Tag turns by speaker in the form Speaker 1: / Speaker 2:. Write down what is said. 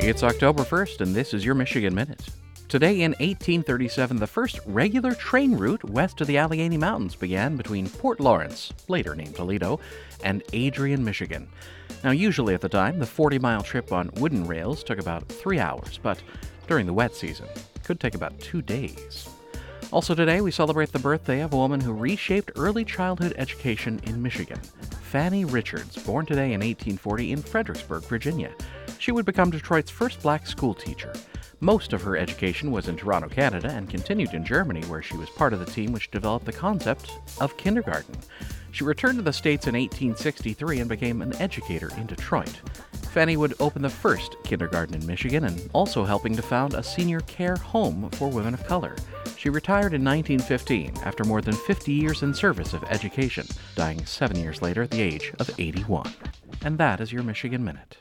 Speaker 1: It's October 1st, and this is your Michigan Minute. Today in 1837, the first regular train route west of the Allegheny Mountains began between Port Lawrence, later named Toledo, and Adrian, Michigan. Now, usually at the time, the 40 mile trip on wooden rails took about three hours, but during the wet season, it could take about two days. Also, today we celebrate the birthday of a woman who reshaped early childhood education in Michigan, Fanny Richards, born today in 1840 in Fredericksburg, Virginia. She would become Detroit's first black school teacher. Most of her education was in Toronto, Canada, and continued in Germany, where she was part of the team which developed the concept of kindergarten. She returned to the States in 1863 and became an educator in Detroit. Fanny would open the first kindergarten in Michigan and also helping to found a senior care home for women of color. She retired in 1915 after more than 50 years in service of education, dying seven years later at the age of 81. And that is your Michigan Minute.